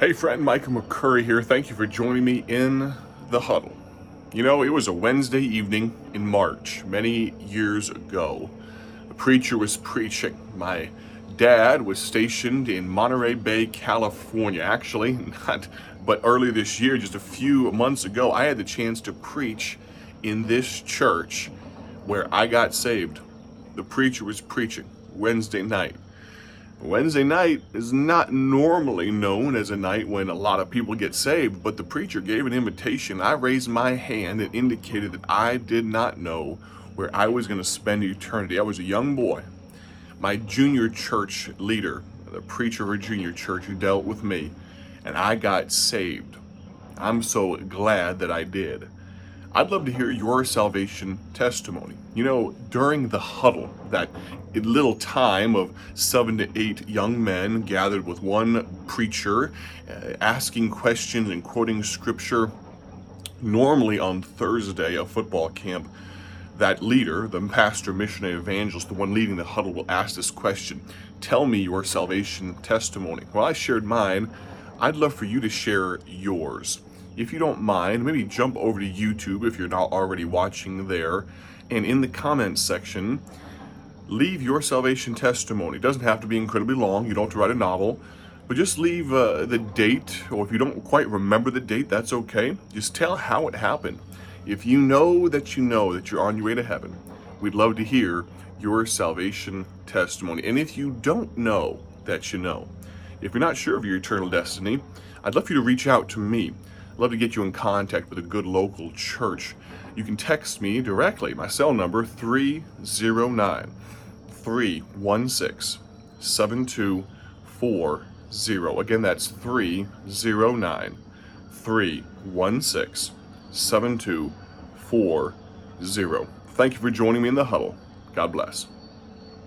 Hey, friend, Michael McCurry here. Thank you for joining me in the huddle. You know, it was a Wednesday evening in March, many years ago. The preacher was preaching. My dad was stationed in Monterey Bay, California. Actually, not, but early this year, just a few months ago, I had the chance to preach in this church where I got saved. The preacher was preaching Wednesday night. Wednesday night is not normally known as a night when a lot of people get saved, but the preacher gave an invitation. I raised my hand and indicated that I did not know where I was going to spend eternity. I was a young boy. My junior church leader, the preacher of a junior church who dealt with me, and I got saved. I'm so glad that I did. I'd love to hear your salvation testimony. You know, during the huddle, that little time of seven to eight young men gathered with one preacher, uh, asking questions and quoting scripture, normally on Thursday, a football camp, that leader, the pastor, missionary, evangelist, the one leading the huddle, will ask this question Tell me your salvation testimony. Well, I shared mine. I'd love for you to share yours if you don't mind, maybe jump over to YouTube if you're not already watching there, and in the comments section, leave your salvation testimony. It doesn't have to be incredibly long, you don't have to write a novel, but just leave uh, the date, or if you don't quite remember the date, that's okay. Just tell how it happened. If you know that you know that you're on your way to heaven, we'd love to hear your salvation testimony. And if you don't know that you know, if you're not sure of your eternal destiny, I'd love for you to reach out to me. I'd love to get you in contact with a good local church. You can text me directly. My cell number 309 316 7240. Again, that's 309 316 7240. Thank you for joining me in the huddle. God bless.